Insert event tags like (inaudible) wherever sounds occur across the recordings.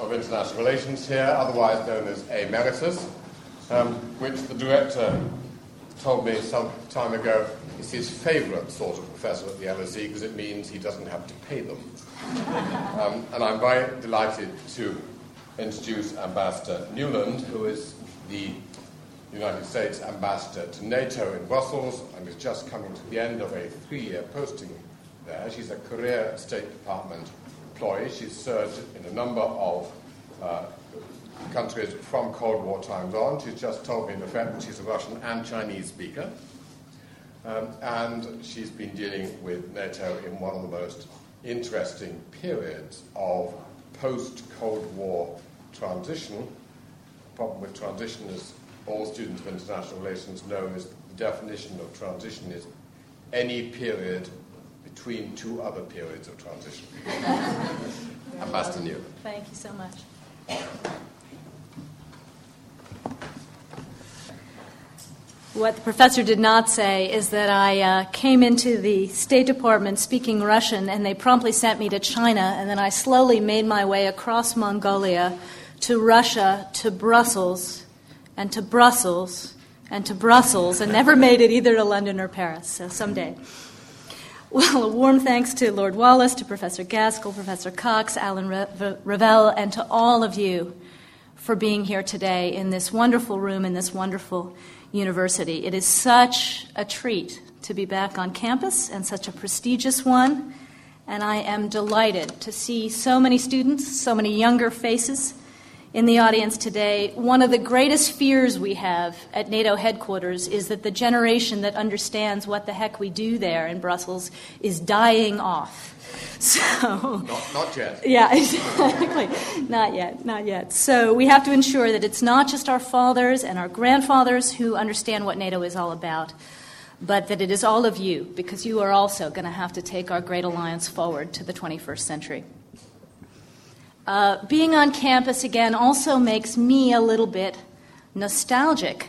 of International Relations here, otherwise known as Emeritus, um, which the director told me some time ago is his favourite sort of professor at the LSE because it means he doesn't have to pay them. (laughs) um, and I'm very delighted to introduce Ambassador Nuland, who is the United States ambassador to NATO in Brussels and is just coming to the end of a three year posting there. She's a career State Department She's served in a number of uh, countries from Cold War times on. She's just told me, in effect, that she's a Russian and Chinese speaker. Um, and she's been dealing with NATO in one of the most interesting periods of post Cold War transition. The problem with transition, as all students of international relations know, is the definition of transition is any period between two other periods of transition. (laughs) Ambassador New. Thank you so much. What the professor did not say is that I uh, came into the State Department speaking Russian, and they promptly sent me to China, and then I slowly made my way across Mongolia to Russia, to Brussels, and to Brussels, and to Brussels, and never made it either to London or Paris. So someday. Well, a warm thanks to Lord Wallace, to Professor Gaskell, Professor Cox, Alan Ravel, and to all of you for being here today in this wonderful room, in this wonderful University. It is such a treat to be back on campus and such a prestigious one. And I am delighted to see so many students, so many younger faces in the audience today. One of the greatest fears we have at NATO headquarters is that the generation that understands what the heck we do there in Brussels is dying off. (laughs) So, not, not yet. Yeah, (laughs) exactly. not yet, not yet. So we have to ensure that it's not just our fathers and our grandfathers who understand what NATO is all about, but that it is all of you, because you are also going to have to take our great alliance forward to the 21st century. Uh, being on campus again also makes me a little bit nostalgic.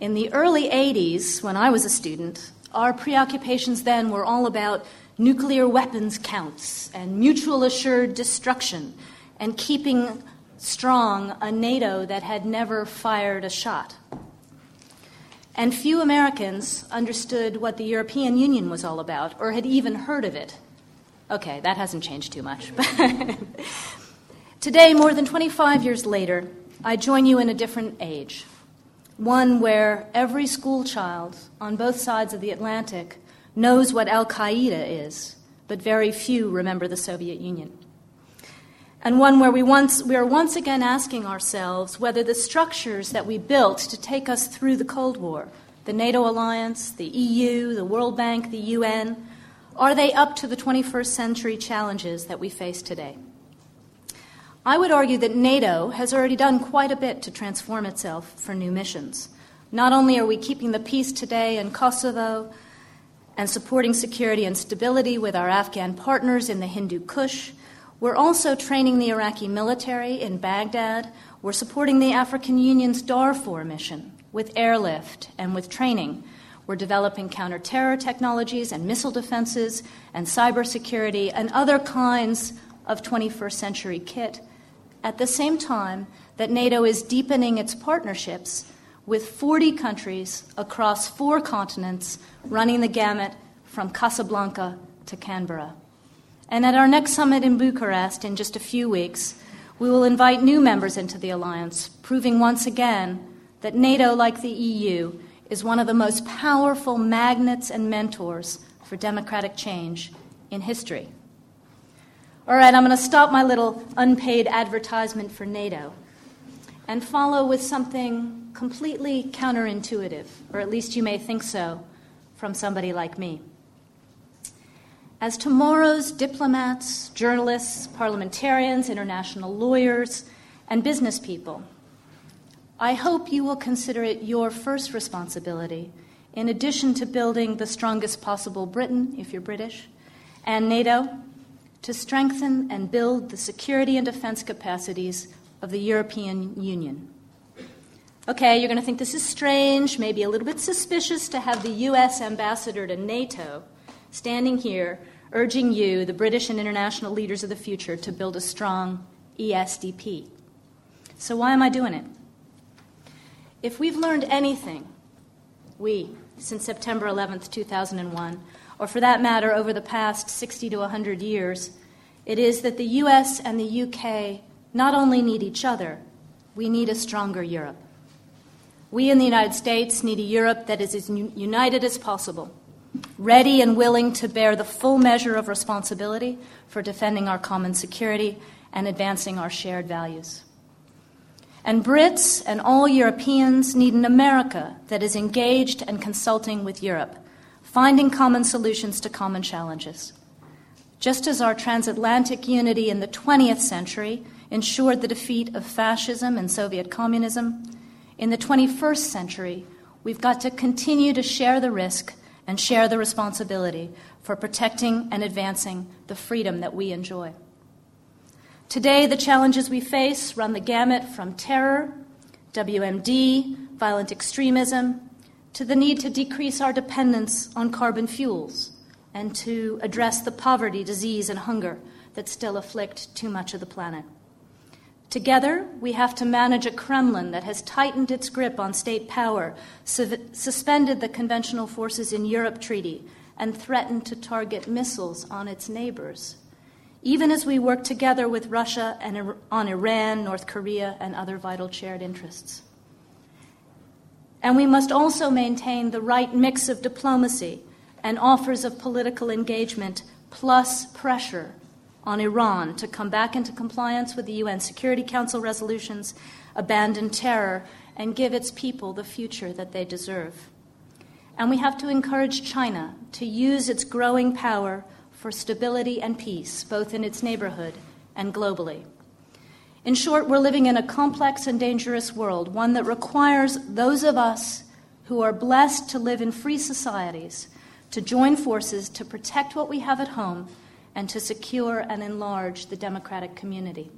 In the early 80s, when I was a student, our preoccupations then were all about nuclear weapons counts and mutual assured destruction and keeping strong a NATO that had never fired a shot. And few Americans understood what the European Union was all about or had even heard of it. Okay, that hasn't changed too much. (laughs) Today, more than 25 years later, I join you in a different age. One where every school child on both sides of the Atlantic knows what Al Qaeda is, but very few remember the Soviet Union. And one where we, once, we are once again asking ourselves whether the structures that we built to take us through the Cold War, the NATO alliance, the EU, the World Bank, the UN, are they up to the 21st century challenges that we face today? I would argue that NATO has already done quite a bit to transform itself for new missions. Not only are we keeping the peace today in Kosovo, and supporting security and stability with our Afghan partners in the Hindu Kush. We're also training the Iraqi military in Baghdad. We're supporting the African Union's Darfur mission with airlift and with training. We're developing counterterror technologies and missile defenses and cybersecurity and other kinds of 21st century kit at the same time that NATO is deepening its partnerships with 40 countries across four continents running the gamut from Casablanca to Canberra. And at our next summit in Bucharest in just a few weeks, we will invite new members into the alliance, proving once again that NATO, like the EU, is one of the most powerful magnets and mentors for democratic change in history. All right, I'm going to stop my little unpaid advertisement for NATO and follow with something completely counterintuitive, or at least you may think so from somebody like me. As tomorrow's diplomats, journalists, parliamentarians, international lawyers, and business people, I hope you will consider it your first responsibility, in addition to building the strongest possible Britain, if you're British, and NATO, to strengthen and build the security and defense capacities of the European Union. Okay, you're going to think this is strange, maybe a little bit suspicious to have the U.S. ambassador to NATO standing here urging you, the British and international leaders of the future, to build a strong ESDP. So, why am I doing it? If we've learned anything, we, since September 11th, 2001, or for that matter, over the past 60 to 100 years, it is that the US and the UK not only need each other, we need a stronger Europe. We in the United States need a Europe that is as united as possible, ready and willing to bear the full measure of responsibility for defending our common security and advancing our shared values. And Brits and all Europeans need an America that is engaged and consulting with Europe, finding common solutions to common challenges. Just as our transatlantic unity in the 20th century ensured the defeat of fascism and Soviet communism, in the 21st century, we've got to continue to share the risk and share the responsibility for protecting and advancing the freedom that we enjoy. Today, the challenges we face run the gamut from terror, WMD, violent extremism, to the need to decrease our dependence on carbon fuels and to address the poverty, disease, and hunger that still afflict too much of the planet. Together, we have to manage a Kremlin that has tightened its grip on state power, su- suspended the conventional forces in Europe treaty, and threatened to target missiles on its neighbors even as we work together with Russia and on Iran, North Korea, and other vital shared interests. And we must also maintain the right mix of diplomacy and offers of political engagement, plus pressure on Iran to come back into compliance with the UN Security Council resolutions, abandon terror, and give its people the future that they deserve. And we have to encourage China to use its growing power for stability and peace, both in its neighborhood and globally. In short, we're living in a complex and dangerous world, one that requires those of us who are blessed to live in free societies to join forces to protect what we have at home and to secure and enlarge the democratic community.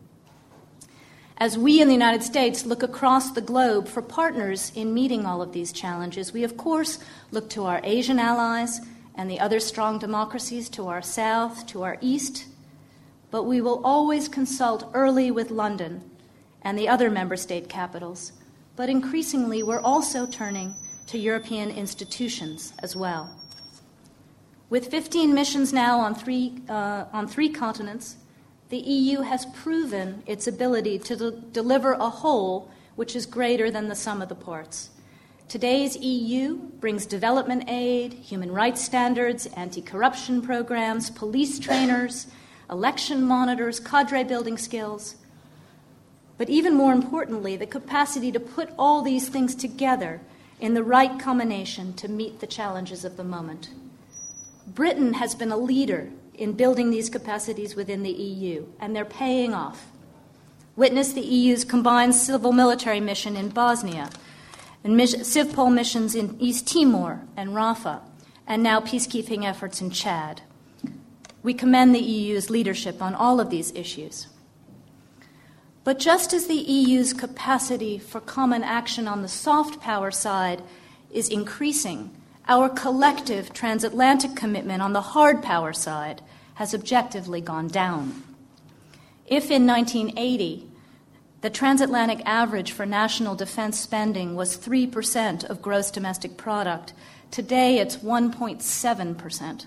As we in the United States look across the globe for partners in meeting all of these challenges, we of course look to our Asian allies and the other strong democracies to our south, to our east, but we will always consult early with London and the other member state capitals. But increasingly, we're also turning to European institutions as well. With 15 missions now on three, uh, on three continents, the EU has proven its ability to de- deliver a whole which is greater than the sum of the parts. Today's EU brings development aid, human rights standards, anti corruption programs, police trainers, election monitors, cadre building skills. But even more importantly, the capacity to put all these things together in the right combination to meet the challenges of the moment. Britain has been a leader in building these capacities within the EU, and they're paying off. Witness the EU's combined civil military mission in Bosnia and CivPol missions in East Timor and Rafah, and now peacekeeping efforts in Chad. We commend the EU's leadership on all of these issues. But just as the EU's capacity for common action on the soft power side is increasing, our collective transatlantic commitment on the hard power side has objectively gone down. If in 1980 the transatlantic average for national defense spending was 3% of gross domestic product. Today it's 1.7%.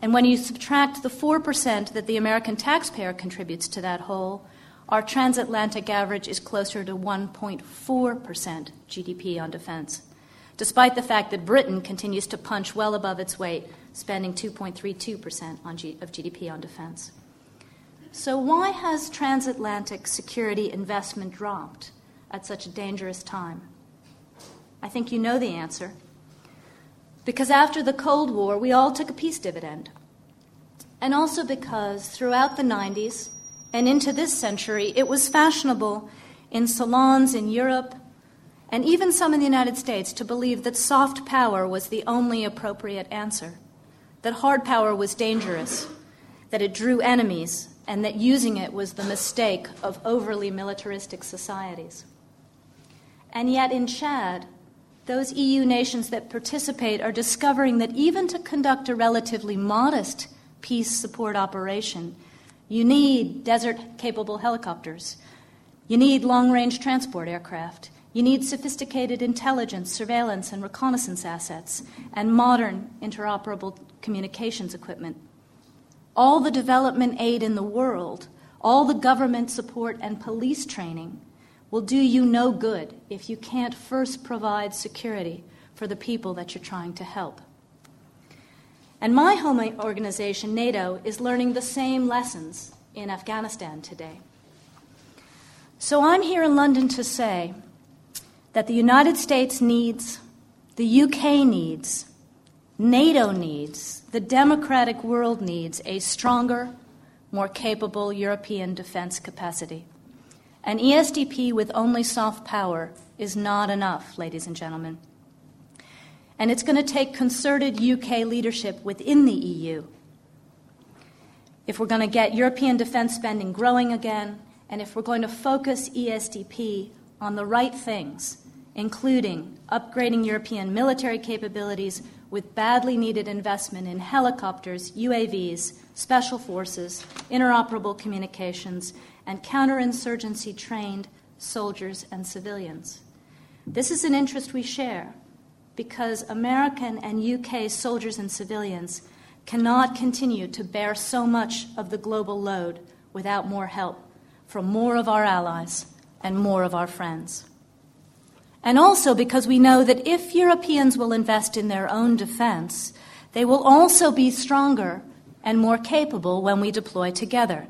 And when you subtract the 4% that the American taxpayer contributes to that whole, our transatlantic average is closer to 1.4% GDP on defense, despite the fact that Britain continues to punch well above its weight, spending 2.32% of GDP on defense. So, why has transatlantic security investment dropped at such a dangerous time? I think you know the answer. Because after the Cold War, we all took a peace dividend. And also because throughout the 90s and into this century, it was fashionable in salons in Europe and even some in the United States to believe that soft power was the only appropriate answer, that hard power was dangerous, that it drew enemies, and that using it was the mistake of overly militaristic societies. And yet, in Chad, those EU nations that participate are discovering that even to conduct a relatively modest peace support operation, You need desert capable helicopters. You need long range transport aircraft. You need sophisticated intelligence, surveillance, and reconnaissance assets, and modern interoperable communications equipment. All the development aid in the world, all the government support and police training will do you no good if you can't first provide security for the people that you're trying to help. And my home organization, NATO, is learning the same lessons in Afghanistan today. So I'm here in London to say that the United States needs, the UK needs, NATO needs, the democratic world needs a stronger, more capable European defense capacity. An ESDP with only soft power is not enough, ladies and gentlemen. And it's going to take concerted UK leadership within the EU if we're going to get European defense spending growing again, and if we're going to focus ESDP on the right things, including upgrading European military capabilities with badly needed investment in helicopters, UAVs, special forces, interoperable communications, and counterinsurgency trained soldiers and civilians. This is an interest we share because American and UK soldiers and civilians cannot continue to bear so much of the global load without more help from more of our allies and more of our friends. And also because we know that if Europeans will invest in their own defense, they will also be stronger and more capable when we deploy together.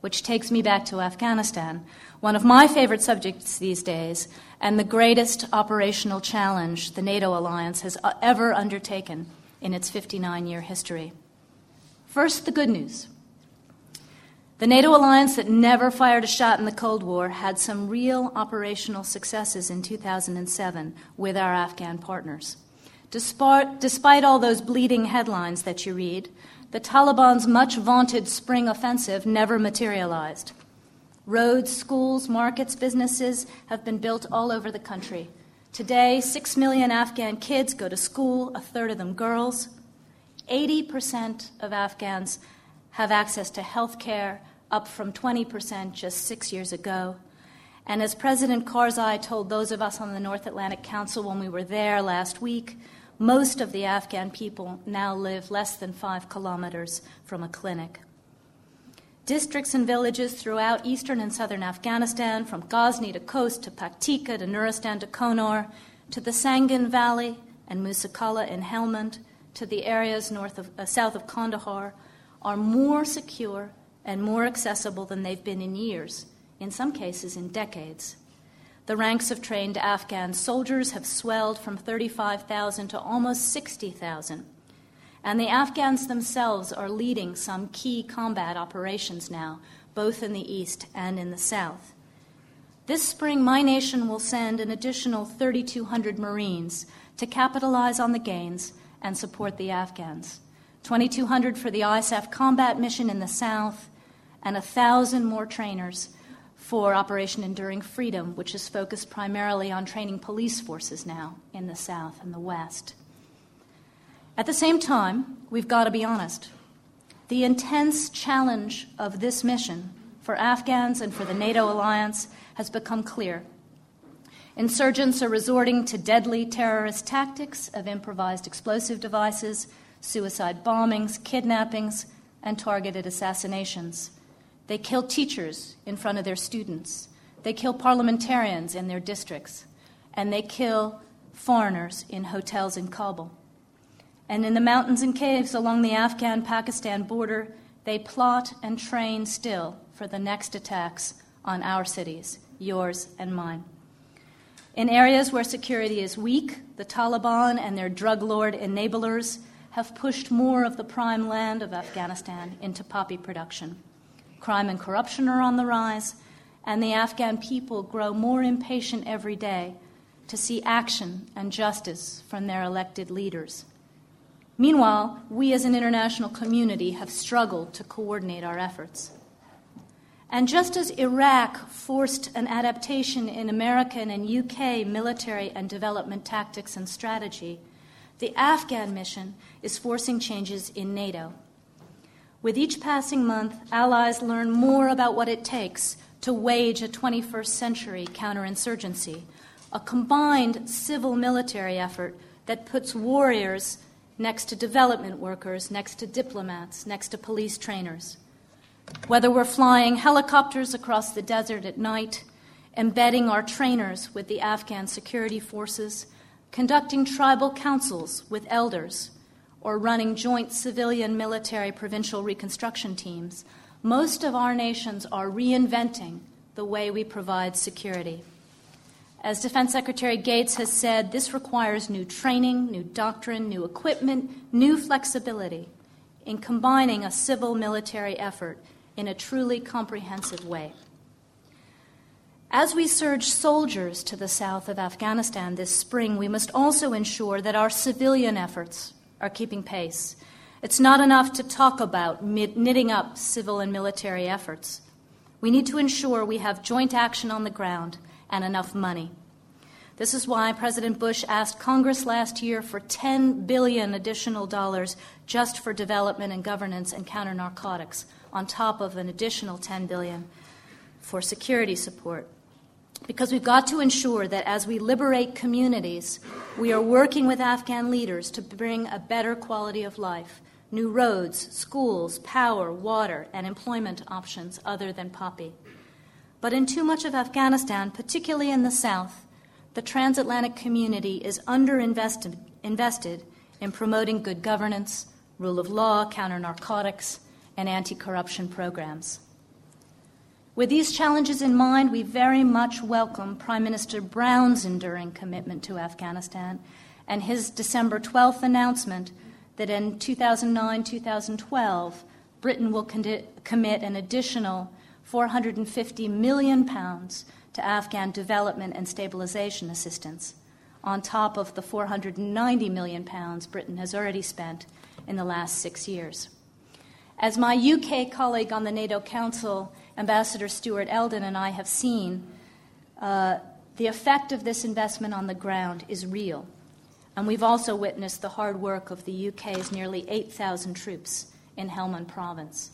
Which takes me back to Afghanistan, one of my favorite subjects these days, and the greatest operational challenge the NATO alliance has uh, ever undertaken in its 59 year history. First, the good news. The NATO alliance that never fired a shot in the Cold War had some real operational successes in 2007 with our Afghan partners. Despite, despite all those bleeding headlines that you read, the Taliban's much vaunted spring offensive never materialized. Roads, schools, markets, businesses have been built all over the country. Today, 6 million Afghan kids go to school, a third of them girls. 80% of Afghans have access to health care, up from 20% just six years ago. And as President Karzai told those of us on the North Atlantic Council when we were there last week, most of the Afghan people now live less than five kilometers from a clinic. Districts and villages throughout eastern and southern Afghanistan, from Ghazni to Khost to Paktika to Nuristan to Konar, to the Sangin Valley and Musa Qala in Helmand, to the areas north of, uh, south of Kandahar, are more secure and more accessible than they've been in years, in some cases in decades. The ranks of trained Afghan soldiers have swelled from 35,000 to almost 60,000 and the Afghans themselves are leading some key combat operations now, both in the east and in the south. This spring, my nation will send an additional 3,200 Marines to capitalize on the gains and support the Afghans. 2,200 for the ISAF combat mission in the south, and 1,000 more trainers for Operation Enduring Freedom, which is focused primarily on training police forces now in the south and the west. At the same time, we've got to be honest. The intense challenge of this mission for Afghans and for the NATO alliance has become clear. Insurgents are resorting to deadly terrorist tactics of improvised explosive devices, suicide bombings, kidnappings, and targeted assassinations. They kill teachers in front of their students. They kill parliamentarians in their districts. And they kill foreigners in hotels in Kabul. And in the mountains and caves along the Afghan Pakistan border, they plot and train still for the next attacks on our cities, yours and mine. In areas where security is weak, the Taliban and their drug lord enablers have pushed more of the prime land of Afghanistan into poppy production. Crime and corruption are on the rise, and the Afghan people grow more impatient every day to see action and justice from their elected leaders. Meanwhile, we as an international community have struggled to coordinate our efforts. And just as Iraq forced an adaptation in American and UK military and development tactics and strategy, the Afghan mission is forcing changes in NATO. With each passing month, allies learn more about what it takes to wage a 21st century counterinsurgency, a combined civil military effort that puts warriors next to development workers, next to diplomats, next to police trainers. Whether we're flying helicopters across the desert at night, embedding our trainers with the Afghan security forces, conducting tribal councils with elders, or running joint civilian military provincial reconstruction teams, most of our nations are reinventing the way we provide security. As Defense Secretary Gates has said, this requires new training, new doctrine, new equipment, new flexibility in combining a civil military effort in a truly comprehensive way. As we surge soldiers to the south of Afghanistan this spring, we must also ensure that our civilian efforts are keeping pace. It's not enough to talk about knitting up civil and military efforts. We need to ensure we have joint action on the ground and enough money. This is why President Bush asked Congress last year for 10 billion additional dollars just for development and governance and counter narcotics, on top of an additional 10 billion for security support. Because we've got to ensure that as we liberate communities, we are working with Afghan leaders to bring a better quality of life, new roads, schools, power, water, and employment options other than poppy. But in too much of Afghanistan, particularly in the south, the transatlantic community is underinvested invested in promoting good governance, rule of law, counter narcotics, and anti corruption programs. With these challenges in mind, we very much welcome Prime Minister Brown's enduring commitment to Afghanistan and his December 12th announcement that in 2009 2012, Britain will con- commit an additional 450 million pounds to Afghan development and stabilization assistance, on top of the 490 million pounds Britain has already spent in the last six years. As my UK colleague on the NATO Council, Ambassador Stuart Eldon, and I have seen, uh, the effect of this investment on the ground is real. And we've also witnessed the hard work of the UK's nearly 8,000 troops in Helmand province.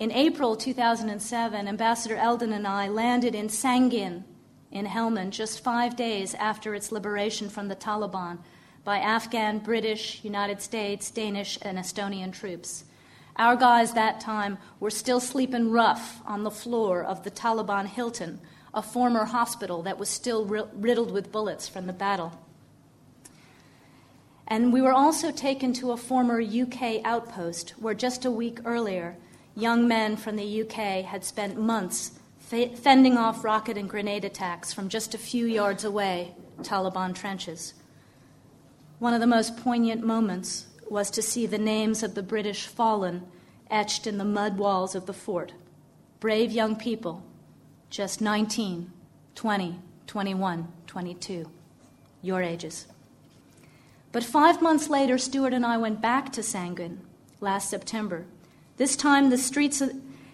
In April 2007, Ambassador Eldon and I landed in Sangin in Helmand just five days after its liberation from the Taliban by Afghan, British, United States, Danish, and Estonian troops. Our guys that time were still sleeping rough on the floor of the Taliban Hilton, a former hospital that was still riddled with bullets from the battle. And we were also taken to a former UK outpost where just a week earlier, young men from the UK had spent months fending off rocket and grenade attacks from just a few yards away, Taliban trenches. One of the most poignant moments was to see the names of the British fallen etched in the mud walls of the fort. Brave young people, just 19, 20, 21, 22, your ages. But five months later, Stuart and I went back to Sangin last September this time, the streets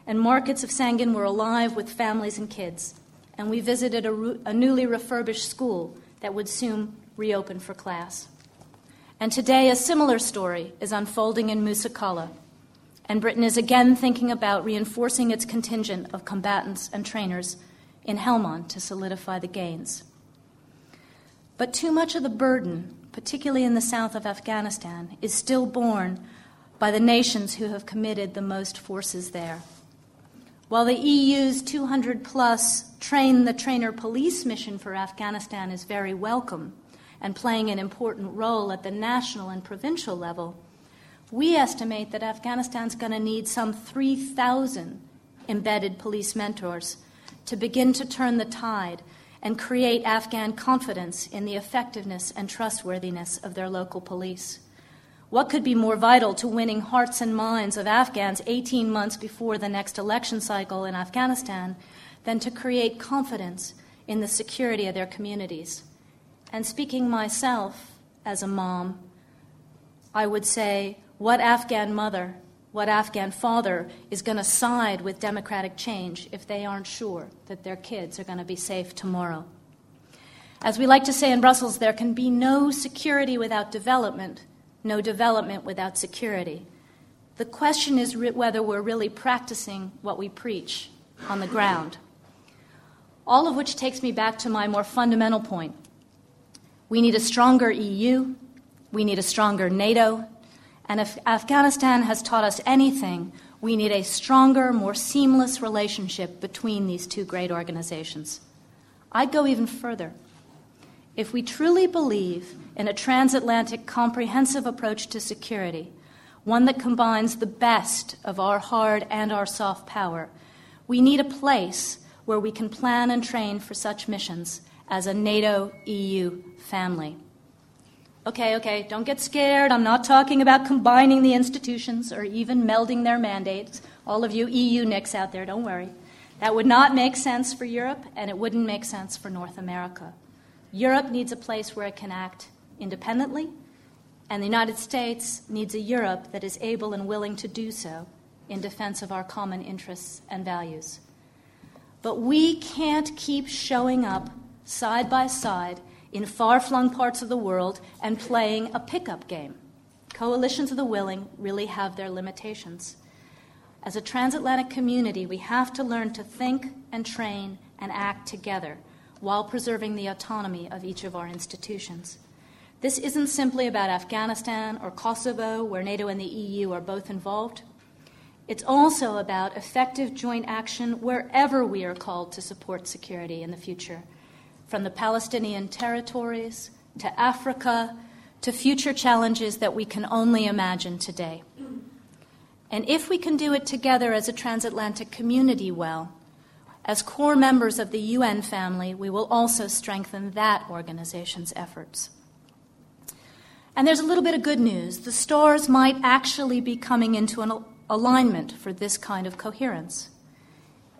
and markets of Sangin were alive with families and kids, and we visited a, a newly refurbished school that would soon reopen for class. And today, a similar story is unfolding in Musa Qala, and Britain is again thinking about reinforcing its contingent of combatants and trainers in Helmand to solidify the gains. But too much of the burden, particularly in the south of Afghanistan, is still borne by the nations who have committed the most forces there. While the EU's 200 plus train the trainer police mission for Afghanistan is very welcome and playing an important role at the national and provincial level, we estimate that Afghanistan's going to need some 3,000 embedded police mentors to begin to turn the tide and create Afghan confidence in the effectiveness and trustworthiness of their local police. What could be more vital to winning hearts and minds of Afghans 18 months before the next election cycle in Afghanistan than to create confidence in the security of their communities? And speaking myself as a mom, I would say, what Afghan mother, what Afghan father is going to side with democratic change if they aren't sure that their kids are going to be safe tomorrow? As we like to say in Brussels, there can be no security without development no development without security. The question is re- whether we're really practicing what we preach on the ground. All of which takes me back to my more fundamental point. We need a stronger EU, we need a stronger NATO, and if Afghanistan has taught us anything, we need a stronger, more seamless relationship between these two great organizations. I'd go even further. If we truly believe in a transatlantic comprehensive approach to security, one that combines the best of our hard and our soft power, we need a place where we can plan and train for such missions as a NATO EU family. Okay, okay, don't get scared. I'm not talking about combining the institutions or even melding their mandates. All of you EU nicks out there, don't worry. That would not make sense for Europe, and it wouldn't make sense for North America. Europe needs a place where it can act independently, and the United States needs a Europe that is able and willing to do so in defense of our common interests and values. But we can't keep showing up side by side in far flung parts of the world and playing a pickup game. Coalitions of the willing really have their limitations. As a transatlantic community, we have to learn to think and train and act together while preserving the autonomy of each of our institutions. This isn't simply about Afghanistan or Kosovo, where NATO and the EU are both involved. It's also about effective joint action wherever we are called to support security in the future from the Palestinian territories to Africa to future challenges that we can only imagine today. And if we can do it together as a transatlantic community well, as core members of the UN family, we will also strengthen that organization's efforts. And there's a little bit of good news. The stars might actually be coming into an alignment for this kind of coherence.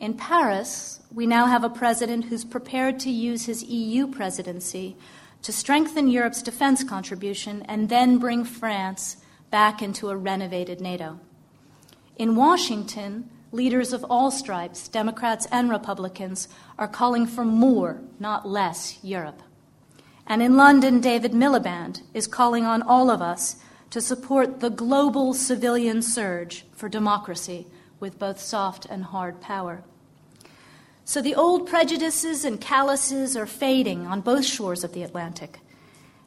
In Paris, we now have a president who's prepared to use his EU presidency to strengthen Europe's defense contribution and then bring France back into a renovated NATO. In Washington, leaders of all stripes, Democrats and Republicans, are calling for more, not less, Europe. And in London, David Miliband is calling on all of us to support the global civilian surge for democracy with both soft and hard power. So the old prejudices and calluses are fading on both shores of the Atlantic.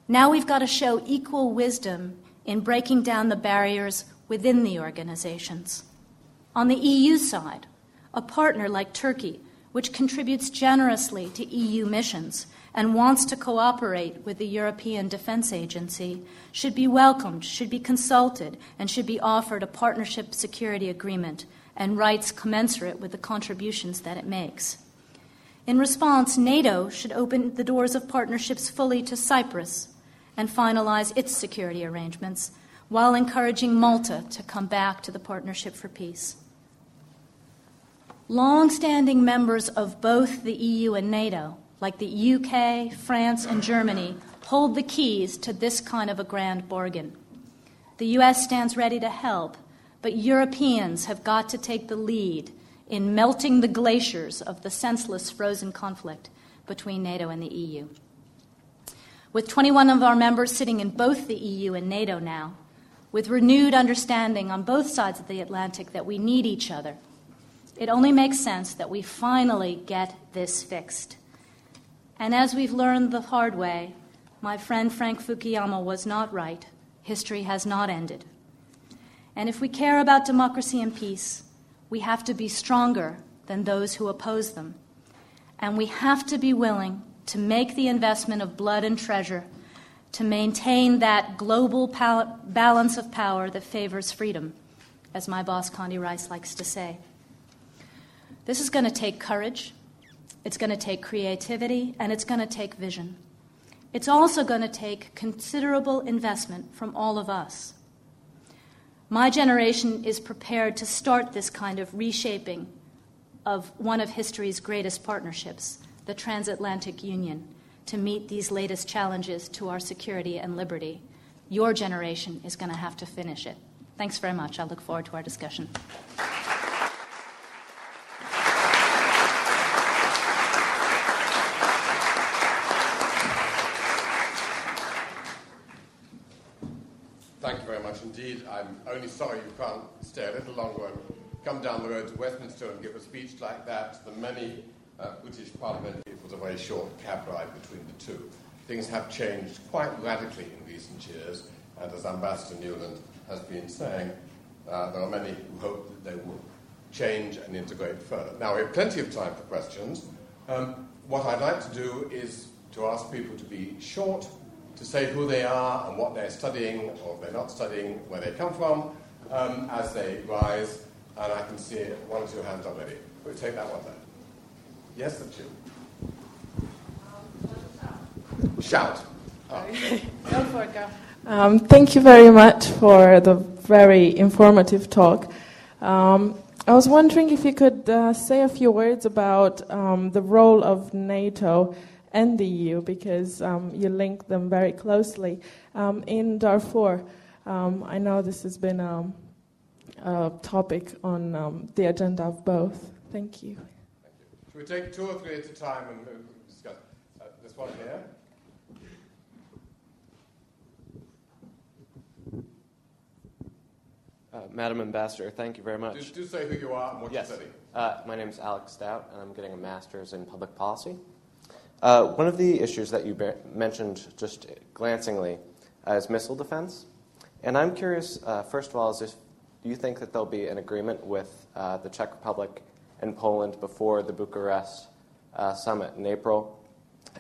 Now we've got to show equal wisdom in breaking down the barriers within the organizations. On the EU side, a partner like Turkey, which contributes generously to EU missions and wants to cooperate with the European Defense Agency, should be welcomed, should be consulted, and should be offered a partnership security agreement and rights commensurate with the contributions that it makes. In response, NATO should open the doors of partnerships fully to Cyprus and finalize its security arrangements while encouraging Malta to come back to the Partnership for Peace. Long standing members of both the EU and NATO, like the UK, France, and Germany, hold the keys to this kind of a grand bargain. The US stands ready to help but Europeans have got to take the lead in melting the glaciers of the senseless frozen conflict between NATO and the EU. With 21 of our members sitting in both the EU and NATO now, with renewed understanding on both sides of the Atlantic that we need each other, it only makes sense that we finally get this fixed. And as we've learned the hard way, my friend Frank Fukuyama was not right. History has not ended. And if we care about democracy and peace, we have to be stronger than those who oppose them. And we have to be willing to make the investment of blood and treasure to maintain that global pal- balance of power that favors freedom, as my boss Condi Rice likes to say. This is going to take courage, it's going to take creativity, and it's going to take vision. It's also going to take considerable investment from all of us. My generation is prepared to start this kind of reshaping of one of history's greatest partnerships, the transatlantic union, to meet these latest challenges to our security and liberty. Your generation is going to have to finish it. Thanks very much. I look forward to our discussion. Thank you very much indeed. I'm only sorry you can't stay a little longer and come down the road to Westminster and give a speech like that to the many uh, British parliamentary, it was a very short cab ride between the two. Things have changed quite radically in recent years, and as Ambassador Nuland has been saying, uh, there are many who hope that they will change and integrate further. Now, we have plenty of time for questions. Um, what I'd like to do is to ask people to be short, to say who they are and what they're studying, or if they're not studying, where they come from, um, as they rise. And I can see one or two hands already. We'll take that one then. Yes, that's you. Shout. Oh. (laughs) go for it, go. Um, thank you very much for the very informative talk. Um, I was wondering if you could uh, say a few words about um, the role of NATO and the EU, because um, you link them very closely. Um, in Darfur, um, I know this has been a, a topic on the agenda of both. Thank you. Should we take two or three at a time and discuss? Uh, this one here. Uh, Madam Ambassador, thank you very much. Just do say who you are and what yes. you're studying. Uh, my name is Alex Stout, and I'm getting a master's in public policy. Uh, one of the issues that you be- mentioned just glancingly uh, is missile defense. And I'm curious, uh, first of all, is if do you think that there'll be an agreement with uh, the Czech Republic and Poland before the Bucharest summit in April?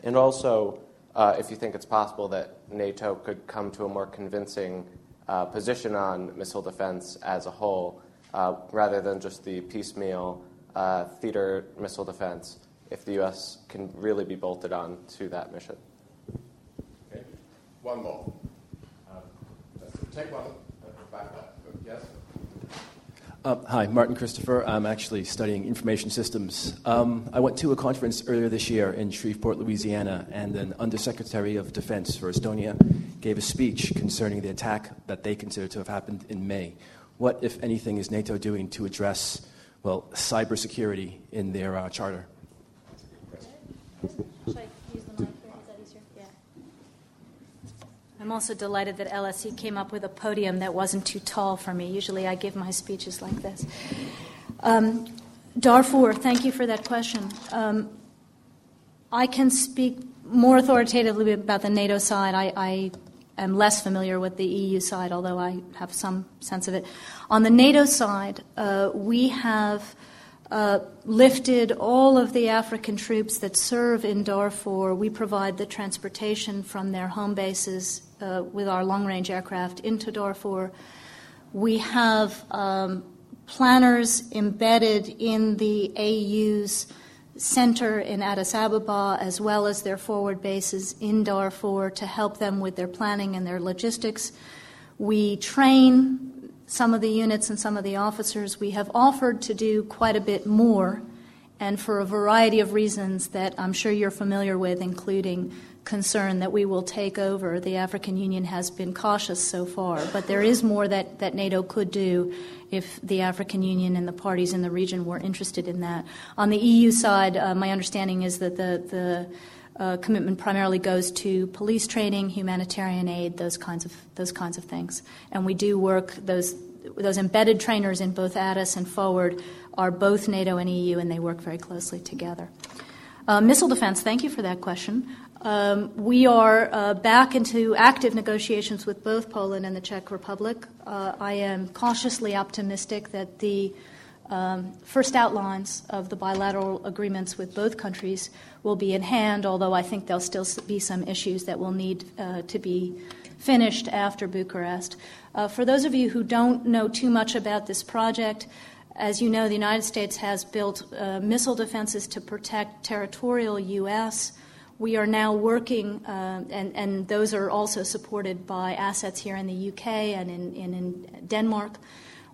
And also, if you think it's possible that NATO could come to a more convincing uh, position on missile defense as a whole, uh, rather than just the piecemeal uh, theater missile defense, if the U.S. can really be bolted on to that mission. Okay. One more. Um, take one back up. Yes? Uh, hi, Martin Christopher. I'm actually studying information systems. Um, I went to a conference earlier this year in Shreveport, Louisiana, and an Undersecretary of Defense for Estonia gave a speech concerning the attack that they consider to have happened in May. What, if anything, is NATO doing to address, well, cybersecurity in their uh, charter? I'm also delighted that LSE came up with a podium that wasn't too tall for me. Usually I give my speeches like this. Um, Darfur, thank you for that question. Um, I can speak more authoritatively about the NATO side. I, I, am less familiar with the EU side, although I have some sense of it. On the NATO side, uh, we have uh, lifted all of the African troops that serve in Darfur. We provide the transportation from their home bases uh, with our long range aircraft into Darfur. We have um, planners embedded in the AU's center in Addis Ababa, as well as their forward bases in Darfur, to help them with their planning and their logistics. We train some of the units and some of the officers. We have offered to do quite a bit more, and for a variety of reasons that I'm sure you're familiar with, including concern that we will take over. The African Union has been cautious so far, but there is more that, that NATO could do if the African Union and the parties in the region were interested in that. On the EU side, uh, my understanding is that the, the uh, commitment primarily goes to police training, humanitarian aid, those kinds of those kinds of things. And we do work those those embedded trainers in both Addis and Forward are both NATO and EU, and they work very closely together. Uh, missile defense, thank you for that question. Um, we are uh, back into active negotiations with both Poland and the Czech Republic. Uh, I am cautiously optimistic that the um, first outlines of the bilateral agreements with both countries will be in hand, although I think there'll still be some issues that will need uh, to be finished after Bucharest. Uh, for those of you who don't know too much about this project, as you know, the United States has built uh, missile defenses to protect territorial U.S. We are now working, uh, and, and those are also supported by assets here in the UK and in, in, in Denmark.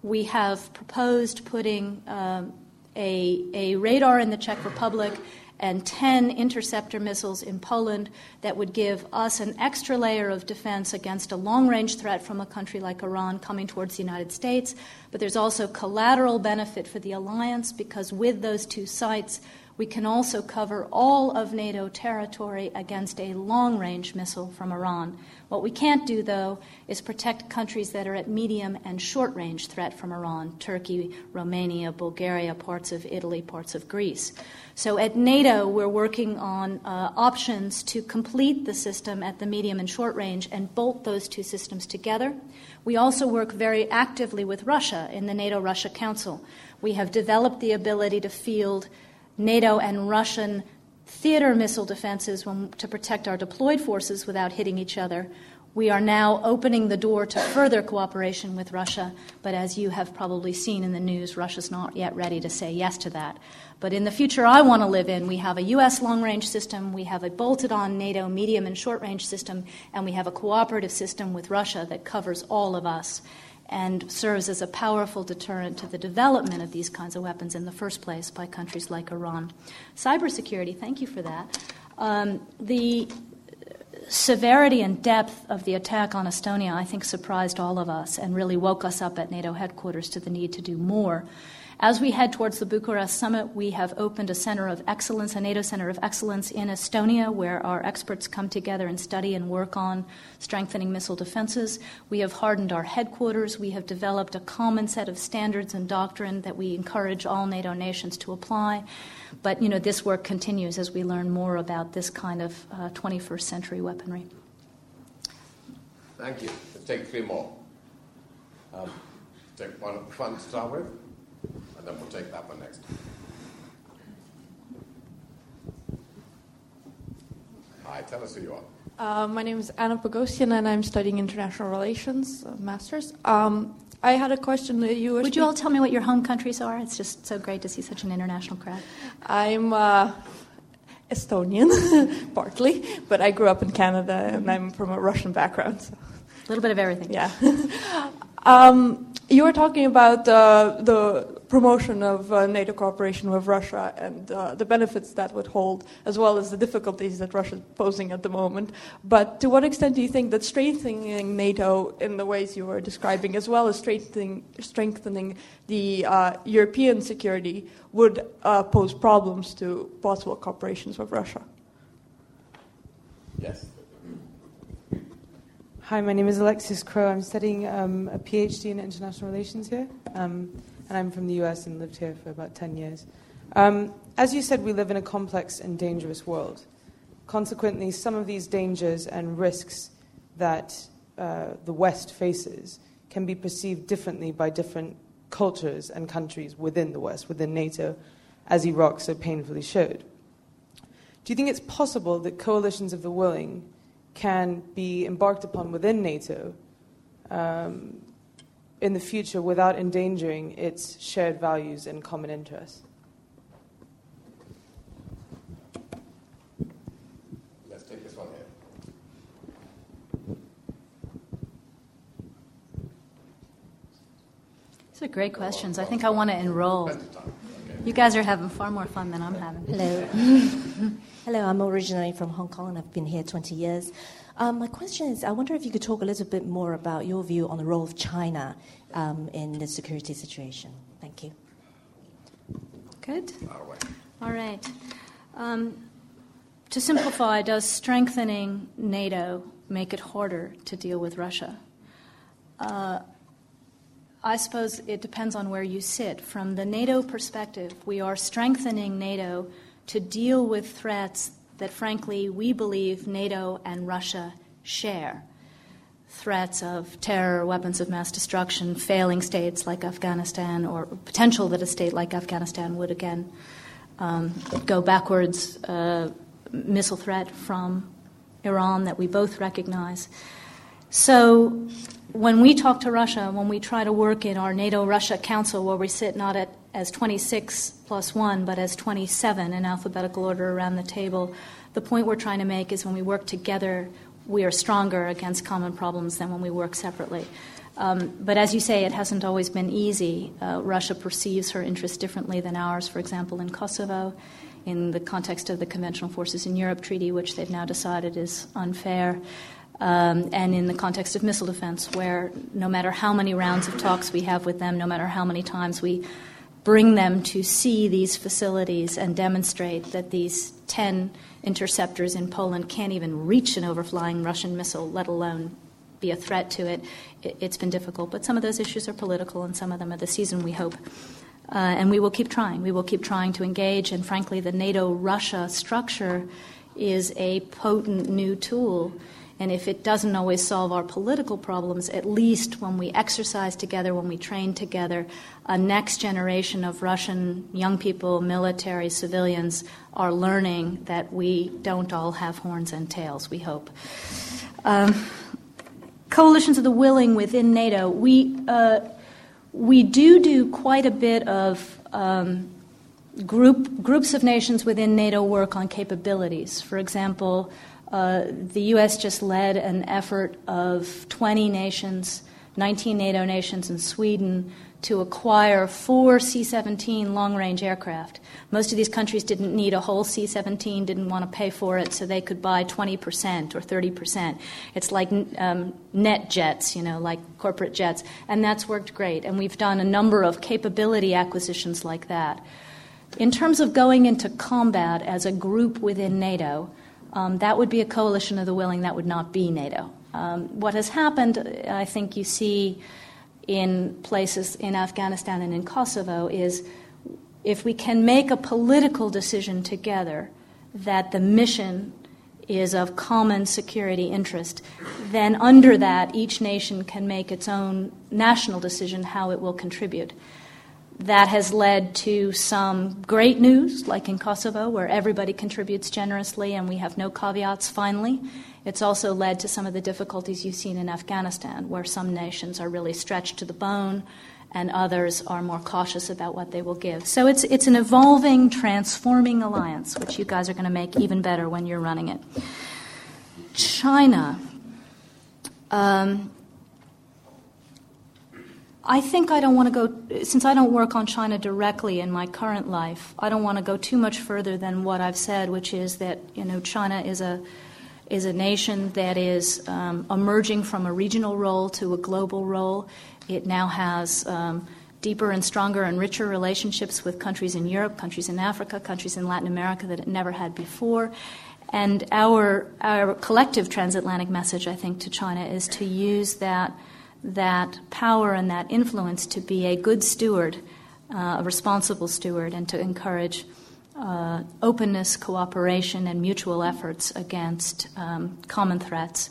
We have proposed putting um, a, a radar in the Czech Republic and 10 interceptor missiles in Poland that would give us an extra layer of defense against a long range threat from a country like Iran coming towards the United States. But there's also collateral benefit for the alliance because with those two sites, We can also cover all of NATO territory against a long range missile from Iran. What we can't do, though, is protect countries that are at medium and short range threat from Iran Turkey, Romania, Bulgaria, parts of Italy, parts of Greece. So at NATO, we're working on uh, options to complete the system at the medium and short range and bolt those two systems together. We also work very actively with Russia in the NATO Russia Council. We have developed the ability to field NATO and Russian theater missile defenses when, to protect our deployed forces without hitting each other. We are now opening the door to further cooperation with Russia, but as you have probably seen in the news, Russia's not yet ready to say yes to that. But in the future I want to live in, we have a U.S. long range system, we have a bolted on NATO medium and short range system, and we have a cooperative system with Russia that covers all of us and serves as a powerful deterrent to the development of these kinds of weapons in the first place by countries like Iran. Cybersecurity, thank you for that. Um, the severity and depth of the attack on Estonia, I think, surprised all of us and really woke us up at NATO headquarters to the need to do more. As we head towards the Bucharest summit, we have opened a center of excellence, a NATO center of excellence in Estonia, where our experts come together and study and work on strengthening missile defenses. We have hardened our headquarters. We have developed a common set of standards and doctrine that we encourage all NATO nations to apply. But you know, this work continues as we learn more about this kind of uh, 21st century weaponry. Thank you. Let's take three more. Um, take one, one to start with then we'll take that one next. Hi, tell us who you are. Uh, my name is Anna Pogosian, and I'm studying international relations, uh, master's. Um, I had a question that you Would you all tell me what your home countries are? It's just so great to see such an international crowd. I'm uh, Estonian, (laughs) partly, but I grew up in Canada, and I'm from a Russian background. So. A little bit of everything. Yeah. (laughs) um, you were talking about uh, the promotion of uh, NATO cooperation with Russia and uh, the benefits that would hold, as well as the difficulties that Russia is posing at the moment. But to what extent do you think that strengthening NATO in the ways you were describing, as well as strengthening, strengthening the uh, European security, would uh, pose problems to possible cooperations with Russia? Yes. Hi, my name is Alexis Crow. I'm studying um, a PhD in international relations here. Um, and I'm from the US and lived here for about 10 years. Um, as you said, we live in a complex and dangerous world. Consequently, some of these dangers and risks that uh, the West faces can be perceived differently by different cultures and countries within the West, within NATO, as Iraq so painfully showed. Do you think it's possible that coalitions of the willing can be embarked upon within NATO um, in the future without endangering its shared values and common interests. Let's take this one here. These are great questions. I think I want to enroll. You guys are having far more fun than I'm having. Hello. (laughs) Hello, I'm originally from Hong Kong and I've been here 20 years. Um, my question is I wonder if you could talk a little bit more about your view on the role of China um, in the security situation. Thank you. Good. All right. Um, to simplify, does strengthening NATO make it harder to deal with Russia? Uh, I suppose it depends on where you sit. From the NATO perspective, we are strengthening NATO to deal with threats that, frankly, we believe NATO and Russia share threats of terror, weapons of mass destruction, failing states like Afghanistan, or potential that a state like Afghanistan would again um, go backwards, uh, missile threat from Iran that we both recognize. So, when we talk to Russia, when we try to work in our NATO Russia Council, where we sit not at, as 26 plus 1, but as 27 in alphabetical order around the table, the point we're trying to make is when we work together, we are stronger against common problems than when we work separately. Um, but as you say, it hasn't always been easy. Uh, Russia perceives her interests differently than ours, for example, in Kosovo, in the context of the Conventional Forces in Europe Treaty, which they've now decided is unfair. Um, and in the context of missile defense, where no matter how many rounds of talks we have with them, no matter how many times we bring them to see these facilities and demonstrate that these 10 interceptors in Poland can't even reach an overflying Russian missile, let alone be a threat to it, it has been difficult. But some of those issues are political, and some of them are the season, we hope. Uh, and we will keep trying. We will keep trying to engage. And frankly, the NATO Russia structure is a potent new tool and if it doesn't always solve our political problems, at least when we exercise together, when we train together, a next generation of Russian young people, military, civilians, are learning that we don't all have horns and tails, we hope. Um, coalitions of the willing within NATO, we, uh, we do do quite a bit of. Um, group, groups of nations within NATO work on capabilities. For example, uh, the U.S. just led an effort of 20 nations, 19 NATO nations, and Sweden to acquire four C 17 long range aircraft. Most of these countries didn't need a whole C 17, didn't want to pay for it, so they could buy 20% or 30%. It's like um, NetJets, you know, like corporate jets, and that's worked great. And we've done a number of capability acquisitions like that. In terms of going into combat as a group within NATO, um, that would be a coalition of the willing, that would not be NATO. Um, what has happened, I think you see in places in Afghanistan and in Kosovo, is if we can make a political decision together that the mission is of common security interest, then under that, each nation can make its own national decision how it will contribute. That has led to some great news, like in Kosovo, where everybody contributes generously and we have no caveats finally. It's also led to some of the difficulties you've seen in Afghanistan, where some nations are really stretched to the bone and others are more cautious about what they will give. So it's, it's an evolving, transforming alliance, which you guys are going to make even better when you're running it. China. Um, I think I don't want to go, since I don't work on China directly in my current life, I don't want to go too much further than what I've said, which is that, you know, China is a, is a nation that is um, emerging from a regional role to a global role. It now has um, deeper and stronger and richer relationships with countries in Europe, countries in Africa, countries in Latin America that it never had before. And our, our collective transatlantic message, I think, to China is to use that that power and that influence to be a good steward, uh, a responsible steward, and to encourage uh, openness, cooperation, and mutual efforts against um, common threats.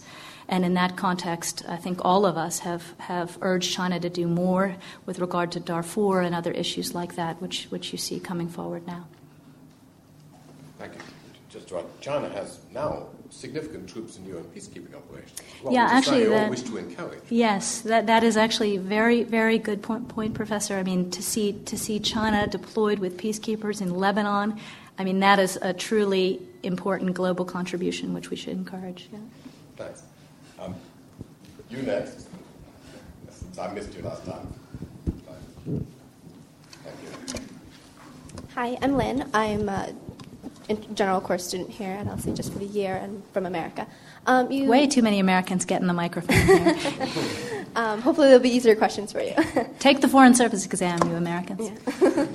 And in that context, I think all of us have, have urged China to do more with regard to Darfur and other issues like that, which, which you see coming forward now. Thank you. Just right. China has now significant troops in UN peacekeeping operations. What yeah, actually, that, wish to encourage. Yes, that, that is actually very very good point, point, Professor. I mean, to see to see China deployed with peacekeepers in Lebanon, I mean that is a truly important global contribution which we should encourage. Yeah. Thanks. Um, you next. Since I missed you last time. Thank you. Hi, I'm Lynn. I'm. Uh, general course student here at LSE just for the year and from America. Um, you, Way too many Americans get in the microphone here. (laughs) um, hopefully, there'll be easier questions for you. (laughs) Take the Foreign Service exam, you Americans. Yeah.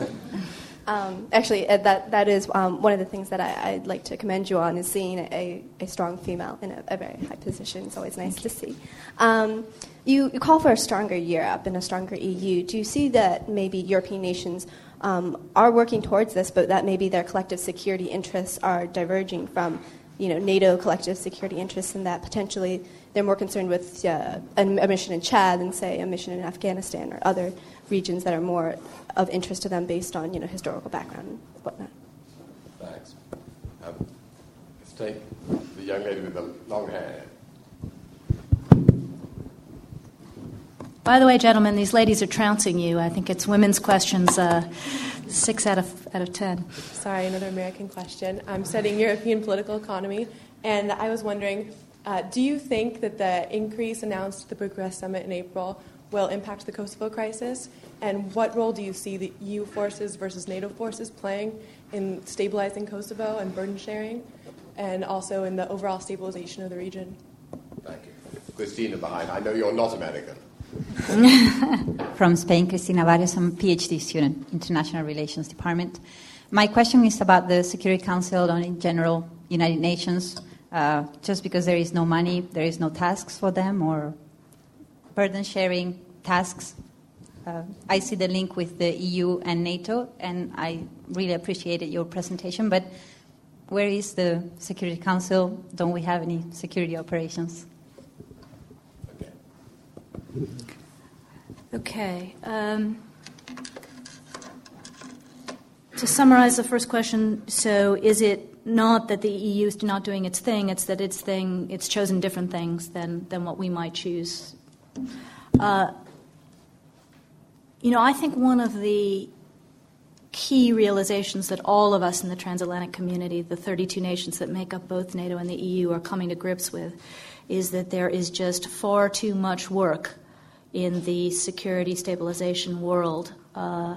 (laughs) um, actually, uh, that, that is um, one of the things that I, would like to commend you on is seeing a, a strong female in a, a very high position. It's always nice to see. Um, you, you call for a stronger Europe and a stronger EU. Do you see that maybe European nations um, are working towards this, but that maybe their collective security interests are diverging from you know, NATO collective security interests, and that potentially they're more concerned with uh, a, mission in Chad than, say, a mission in Afghanistan or other regions that are more of interest to them based on you know, historical background and whatnot. Thanks. Um, let's take the young lady with the long hair. By the way, gentlemen, these ladies are trouncing you. I think it's women's questions uh, six out of, out of ten. Sorry, another American question. I'm studying European political economy, and I was wondering uh, do you think that the increase announced at the Bucharest summit in April will impact the Kosovo crisis? And what role do you see the EU forces versus NATO forces playing in stabilizing Kosovo and burden sharing, and also in the overall stabilization of the region? Thank you. Christina behind. I know you're not American. (laughs) From Spain, Cristina Barrios. I'm a PhD student, International Relations Department. My question is about the Security Council and in general United Nations. Uh, just because there is no money, there is no tasks for them or burden sharing tasks. Uh, I see the link with the EU and NATO, and I really appreciated your presentation. But where is the Security Council? Don't we have any security operations? Okay. Um, to summarize the first question, so is it not that the EU is not doing its thing, it's that its thing, it's chosen different things than, than what we might choose. Uh, you know, I think one of the key realizations that all of us in the transatlantic community, the 32 nations that make up both NATO and the EU, are coming to grips with is that there is just far too much work in the security stabilization world uh,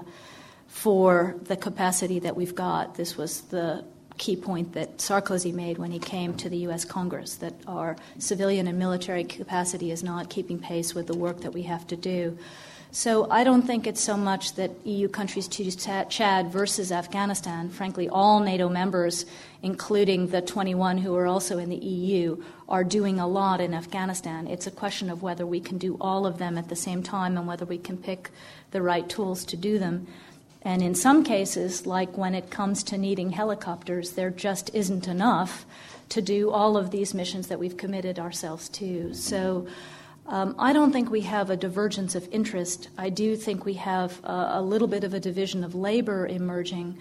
for the capacity that we've got. This was the key point that Sarkozy made when he came to the U.S. Congress that our civilian and military capacity is not keeping pace with the work that we have to do. So I don't think it's so much that EU countries choose Chad versus Afghanistan. Frankly, all NATO members, including the 21 who are also in the EU, are doing a lot in Afghanistan. It's a question of whether we can do all of them at the same time and whether we can pick the right tools to do them. And in some cases, like when it comes to needing helicopters, there just isn't enough to do all of these missions that we've committed ourselves to. So um, I don't think we have a divergence of interest. I do think we have a, a, little bit of a division of labor emerging,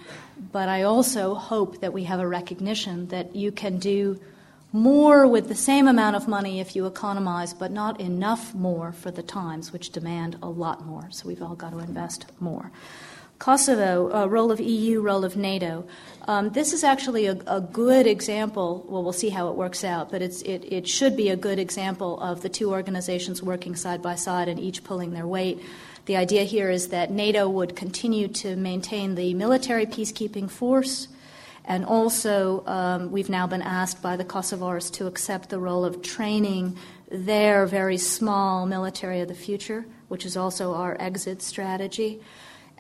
but I also hope that we have a recognition that you can do more with the same amount of money if you economize, but not enough more for the times, which demand a lot more. So we've all got to invest more. Kosovo, uh, role of EU, role of NATO. Um, this is actually a, a, good example. Well, we'll see how it works out, but it, it should be a good example of the two organizations working side by side and each pulling their weight. The idea here is that NATO would continue to maintain the military peacekeeping force, and also um, we've now been asked by the Kosovars to accept the role of training their very small military of the future, which is also our exit strategy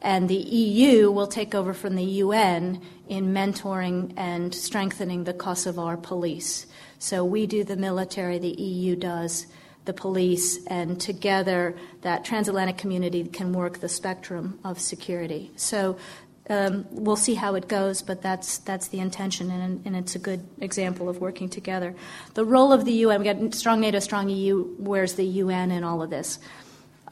and the EU will take over from the UN in mentoring and strengthening the Kosovar police. So we do the military, the EU does the police, and together that transatlantic community can work the spectrum of security. So um, we'll see how it goes, but that's that's the intention, and, and, it's a good example of working together. The role of the UN, we got strong NATO, strong EU. Where's the UN in all of this?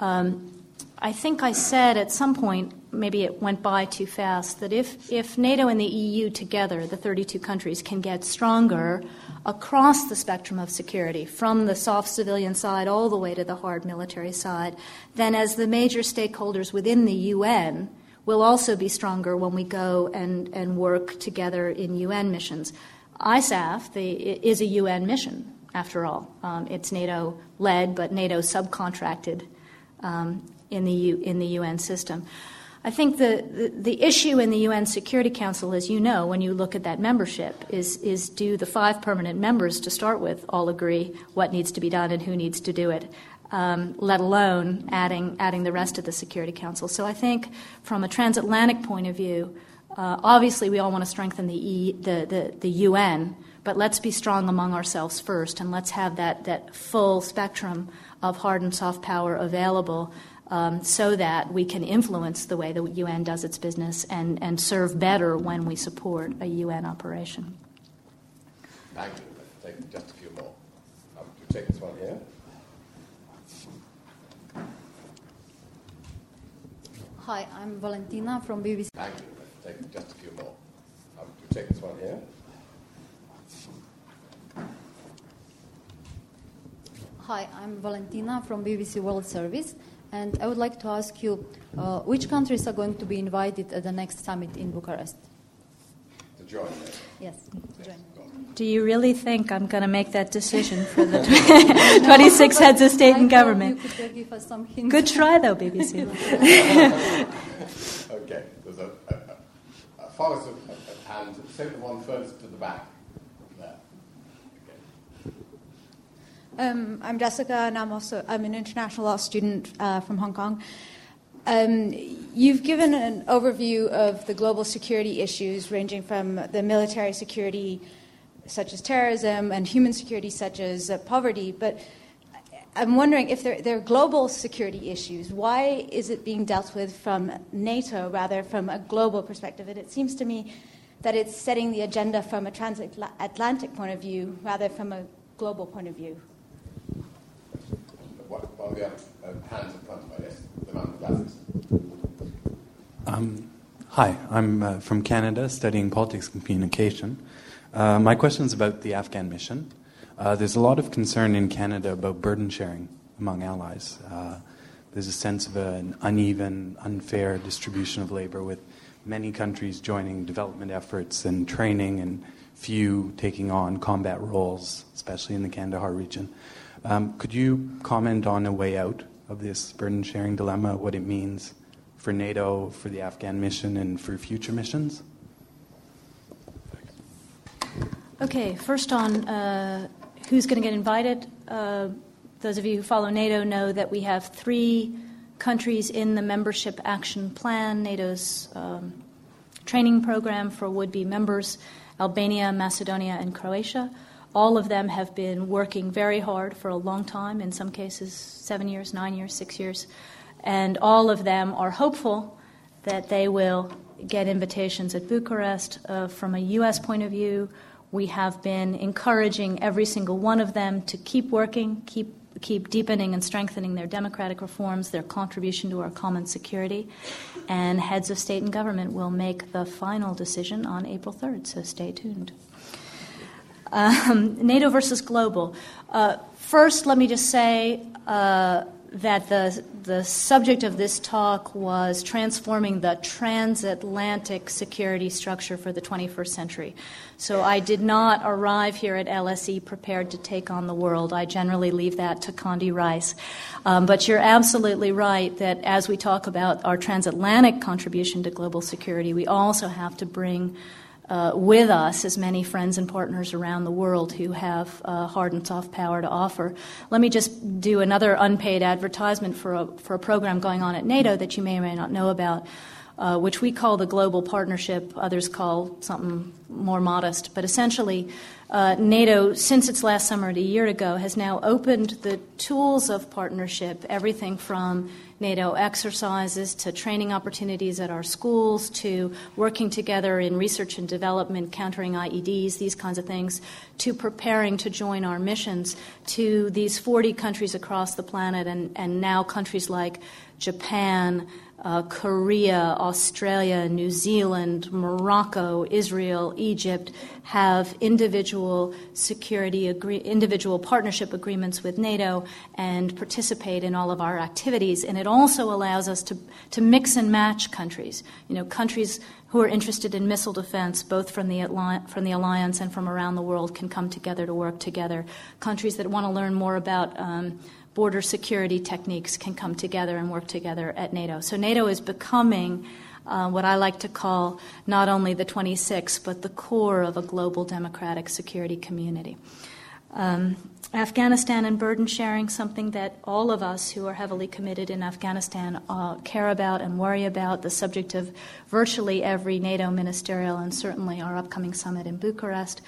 Um, I think I said at some point, maybe it went by too fast, that if, if NATO and the EU together, the 32 countries, can get stronger across the spectrum of security, from the soft civilian side all the way to the hard military side, then as the major stakeholders within the UN, will also be stronger when we go and, and work together in UN missions. ISAF the, is a UN mission, after all. Um, it's NATO led, but NATO subcontracted um, in the, U, in the UN system. I think the, the, the, issue in the UN Security Council, as you know, when you look at that membership, is, is do the five permanent members to start with all agree what needs to be done and who needs to do it, um, let alone adding, adding the rest of the Security Council. So I think from a transatlantic point of view, uh, obviously we all want to strengthen the, e, the, the, the UN, but let's be strong among ourselves first and let's have that, that full spectrum of hard and soft power available um, so that we can influence the way the UN does its business and, and serve better when we support a UN operation. Thank you. Take just a few more. Um, you take this one here. Hi, I'm Valentina from BBC. Thank you. Take just a few more. Um, you take this one here. Hi, I'm Valentina from BBC World Service. And I would like to ask you uh, which countries are going to be invited at the next summit in Bucharest? To join. Yes, to join. Do you really think I'm going to make that decision for the (laughs) 26 heads of state and government? Good try, though, BBC. (laughs) okay, there's a, a, a, a forest of, hand. Say the one furthest to the back. Um, I'm Jessica, and I'm also I'm an international law student uh, from Hong Kong. Um, you've given an overview of the global security issues, ranging from the military security, such as terrorism, and human security, such as uh, poverty. But I'm wondering if there, are global security issues. Why is it being dealt with from NATO rather from a global perspective? And it seems to me that it's setting the agenda from a transatlantic point of view rather from a global point of view. Well, yeah, hands in front of us. Um, hi, I'm uh, from Canada studying politics and communication. Uh, my question is about the Afghan mission. Uh, there's a lot of concern in Canada about burden sharing among allies. Uh, there's a sense of an uneven, unfair distribution of labor with many countries joining development efforts and training and few taking on combat roles, especially in the Kandahar region. Um, could you comment on a way out of this burden sharing dilemma, what it means for NATO, for the Afghan mission, and for future missions? Okay, first on uh, who's going to get invited. Uh, those of you who follow NATO know that we have three countries in the membership action plan, NATO's um, training program for would be members Albania, Macedonia, and Croatia. All of them have been working very hard for a long time, in some cases, seven years, nine years, six years. And all of them are hopeful that they will get invitations at Bucharest. Uh, from a U.S. point of view, we have been encouraging every single one of them to keep working, keep keep deepening and strengthening their democratic reforms, their contribution to our common security. And heads of state and government will make the final decision on April 3rd, so stay tuned. Um, NATO versus global. Uh, first, let me just say uh, that the, the subject of this talk was transforming the transatlantic security structure for the 21st century. So I did not arrive here at LSE prepared to take on the world. I generally leave that to Condi Rice. Um, but you're absolutely right that as we talk about our transatlantic contribution to global security, we also have to bring uh, with us as many friends and partners around the world who have uh, hard and soft power to offer. Let me just do another unpaid advertisement for a, for a program going on at NATO that you may or may not know about. Uh, which we call the Global Partnership, others call something more modest. But essentially, uh, NATO, since its last summit a year ago, has now opened the tools of partnership, everything from NATO exercises to training opportunities at our schools to working together in research and development, countering IEDs, these kinds of things, to preparing to join our missions to these 40 countries across the planet and, and now countries like Japan, uh, Korea, Australia, New Zealand, Morocco, Israel, Egypt have individual security agree- individual partnership agreements with NATO and participate in all of our activities. And it also allows us to, to mix and match countries. You know, countries who are interested in missile defense, both from the, from the alliance and from around the world, can come together to work together. Countries that want to learn more about um, border security techniques can come together and work together at NATO. So NATO is becoming uh, what I like to call not only the 26, but the core of a global democratic security community. Um, Afghanistan and burden sharing, something that all of us who are heavily committed in Afghanistan uh, care about and worry about, the subject of virtually every NATO ministerial and certainly our upcoming summit in Bucharest.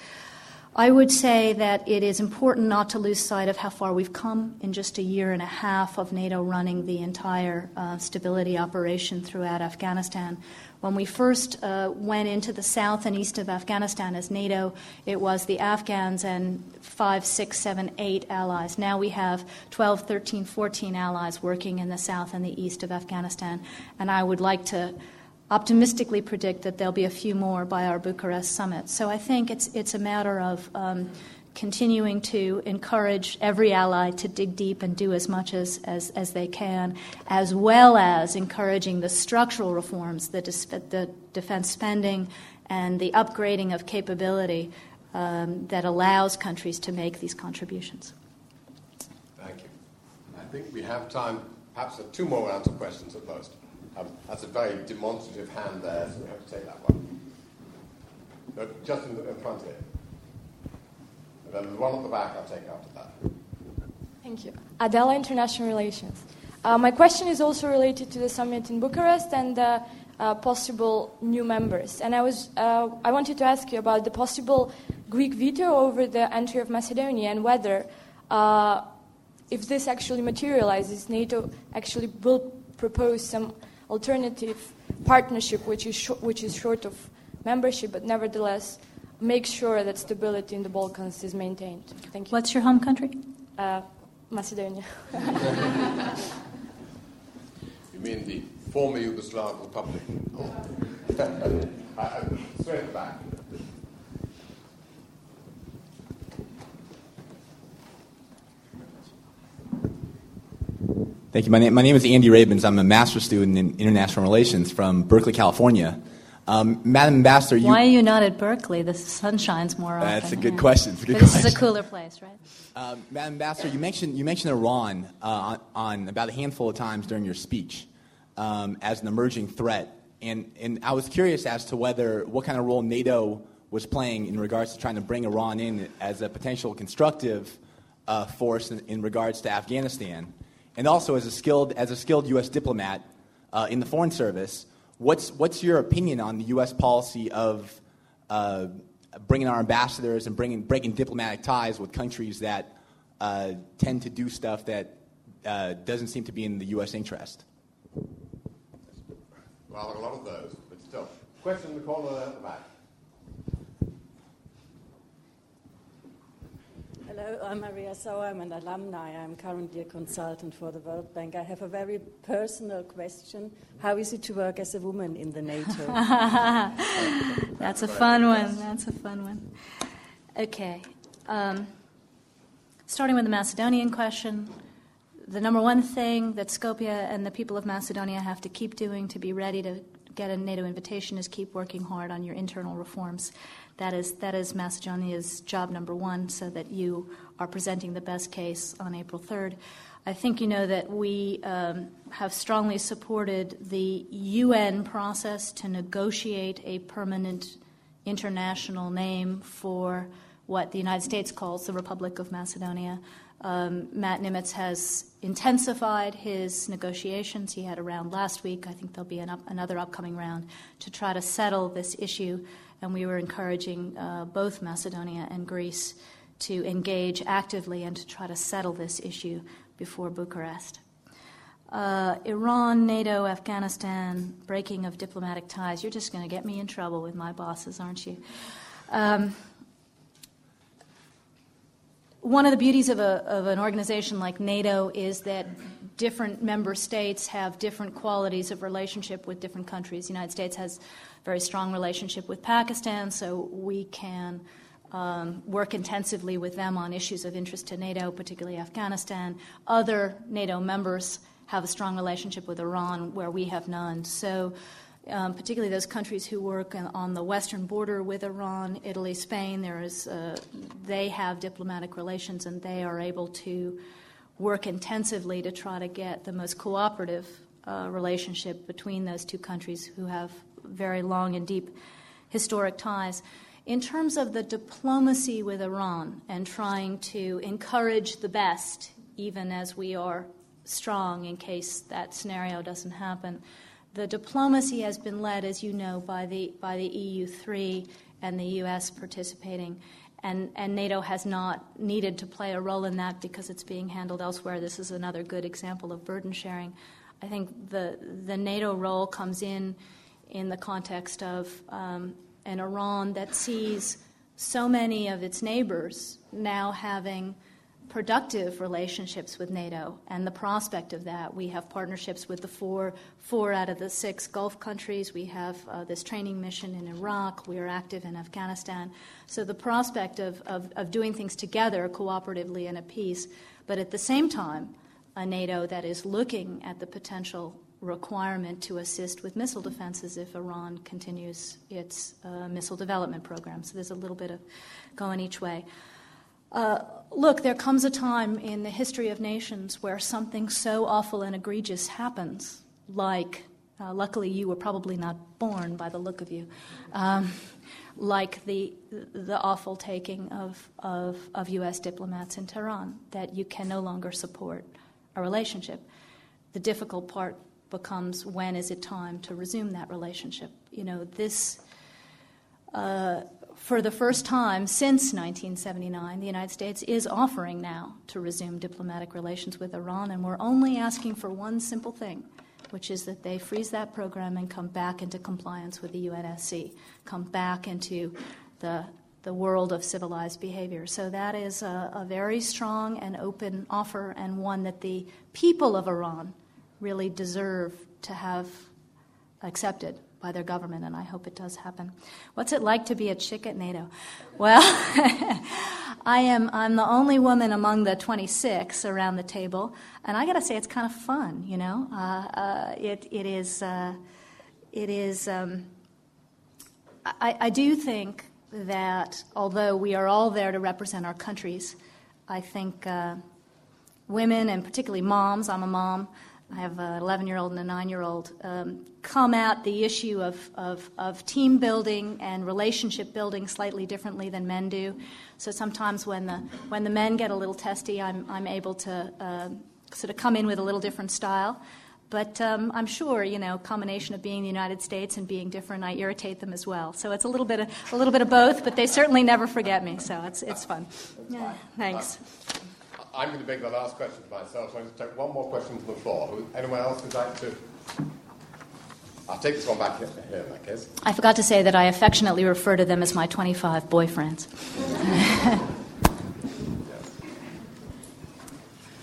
I would say that it is important not to lose sight of how far we've come in just a year and a half of NATO running the entire uh, stability operation throughout Afghanistan. When we first uh, went into the south and east of Afghanistan as NATO, it was the Afghans and five, six, seven, eight allies. Now we have 12, 13, 14 allies working in the south and the east of Afghanistan. And I would like to optimistically predict that there'll be a few more by our Bucharest summit. So I think it's, it's a matter of um, continuing to encourage every ally to dig deep and do as much as, as, as they can, as well as encouraging the structural reforms, the, the defense spending, and the upgrading of capability um, that allows countries to make these contributions. Thank you. I think we have time perhaps for two more rounds of questions at most. Um, that's a very demonstrative hand there, so we have to take that one. But just in, the, in front here. And then the one at the back I'll take after that. Thank you. Adela, International Relations. Uh, my question is also related to the summit in Bucharest and the uh, possible new members. And I, was, uh, I wanted to ask you about the possible Greek veto over the entry of Macedonia and whether, uh, if this actually materializes, NATO actually will propose some alternative partnership which is, sh- which is short of membership, but nevertheless make sure that stability in the Balkans is maintained. Thank you. What's your home country? Uh, Macedonia. (laughs) you mean the former Yugoslav Republic? uh, straight at the back. Thank you. My name, my name is Andy Rabins. I'm a master's student in international relations from Berkeley, California. Um, Madam Ambassador, you, why are you not at Berkeley? The sun shines more often. That's a good question. It's a good this question. is a cooler place, right? Um, Madam Ambassador, you mentioned you mentioned Iran uh, on, on, about a handful of times during your speech um, as an emerging threat, and and I was curious as to whether what kind of role NATO was playing in regards to trying to bring Iran in as a potential constructive uh, force in, in regards to Afghanistan and also as a skilled, as a skilled U.S. diplomat uh, in the Foreign Service, what's, what's your opinion on the U.S. policy of uh, bringing our ambassadors and bringing, breaking diplomatic ties with countries that uh, tend to do stuff that uh, doesn't seem to be in the U.S. interest? Well, a lot of those, but still. Question the at the back. Hello, I'm Maria So. I'm an alumni. I'm currently a consultant for the World Bank. I have a very personal question. How is it to work as a woman in the NATO? (laughs) That's a fun one. That's a fun one. Okay. Um, starting with the Macedonian question, the number one thing that Skopje and the people of Macedonia have to keep doing to be ready to get a NATO invitation is keep working hard on your internal reforms. That is, that is Macedonia's job number one, so that you are presenting the best case on April 3rd. I think you know that we um, have strongly supported the UN process to negotiate a permanent international name for what the United States calls the Republic of Macedonia. Um, Matt Nimetz has intensified his negotiations. He had a round last week. I think there'll be an up, another upcoming round to try to settle this issue and we were encouraging uh, both Macedonia and Greece to engage actively and to try to settle this issue before Bucharest. Uh, Iran, NATO, Afghanistan, breaking of diplomatic ties. You're just going to get me in trouble with my bosses, aren't you? Um, one of the beauties of, a, of an organization like NATO is that different member states have different qualities of relationship with different countries. The United States has very strong relationship with Pakistan, so we can um, work intensively with them on issues of interest to NATO, particularly Afghanistan. Other NATO members have a strong relationship with Iran, where we have none. So, um, particularly those countries who work on the western border with Iran, Italy, Spain, there is, uh, they have diplomatic relations and they are able to work intensively to try to get the most cooperative uh, relationship between those two countries who have very long and deep historic ties. In terms of the diplomacy with Iran and trying to encourage the best, even as we are strong in case that scenario doesn't happen, the diplomacy has been led, as you know, by the, by the EU3 and the US participating. And, and, NATO has not needed to play a role in that because it's being handled elsewhere. This is another good example of burden sharing. I think the, the NATO role comes in in the context of um, an Iran that sees so many of its neighbors now having productive relationships with NATO and the prospect of that. We have partnerships with the four, four out of the six Gulf countries. We have uh, this training mission in Iraq. We are active in Afghanistan. So the prospect of, of, of doing things together cooperatively and at peace, but at the same time, a NATO that is looking at the potential requirement to assist with missile defenses if Iran continues its uh, missile development program. So there's a little bit of going each way. Uh, look, there comes a time in the history of nations where something so awful and egregious happens, like Uh, luckily, you were probably not born by the look of you. Um, like the, the awful taking of, of, of U.S. diplomats in Tehran, that you can no longer support a relationship. The difficult part becomes when is it time to resume that relationship? You know, this, uh, for the first time since 1979, the United States is offering now to resume diplomatic relations with Iran, and we're only asking for one simple thing which is that they freeze that program and come back into compliance with the UNSC, come back into the, the world of civilized behavior. So that is a, a very strong and open offer, and one that the people of Iran really deserve to have accepted by their government, and I hope it does happen. What's it like to be a chick at NATO? Well, (laughs) I am I'm the only woman among the 26 around the table, and I got to say it's kind of fun. You know, uh, uh, it it is uh, it is. Um, I, I do think that although we are all there to represent our countries, I think uh, women and particularly moms. I'm a mom. I have an 11 year old and a 9 year old, um, come at the issue of, of, of, team building and relationship building slightly differently than men do. So sometimes when the, when the men get a little testy, I'm, I'm able to uh, sort of come in with a little different style. But um, I'm sure, you know, combination of being the United States and being different, I irritate them as well. So it's a little bit of, a little bit of both, but they certainly never forget me. So it's, it's fun. Yeah, thanks. I'm going to make the last question for myself, so I'm going to take one more question from the floor. Anyone else would like to? I'll take this one back here, here in that case. I forgot to say that I affectionately refer to them as my 25 boyfriends. (laughs)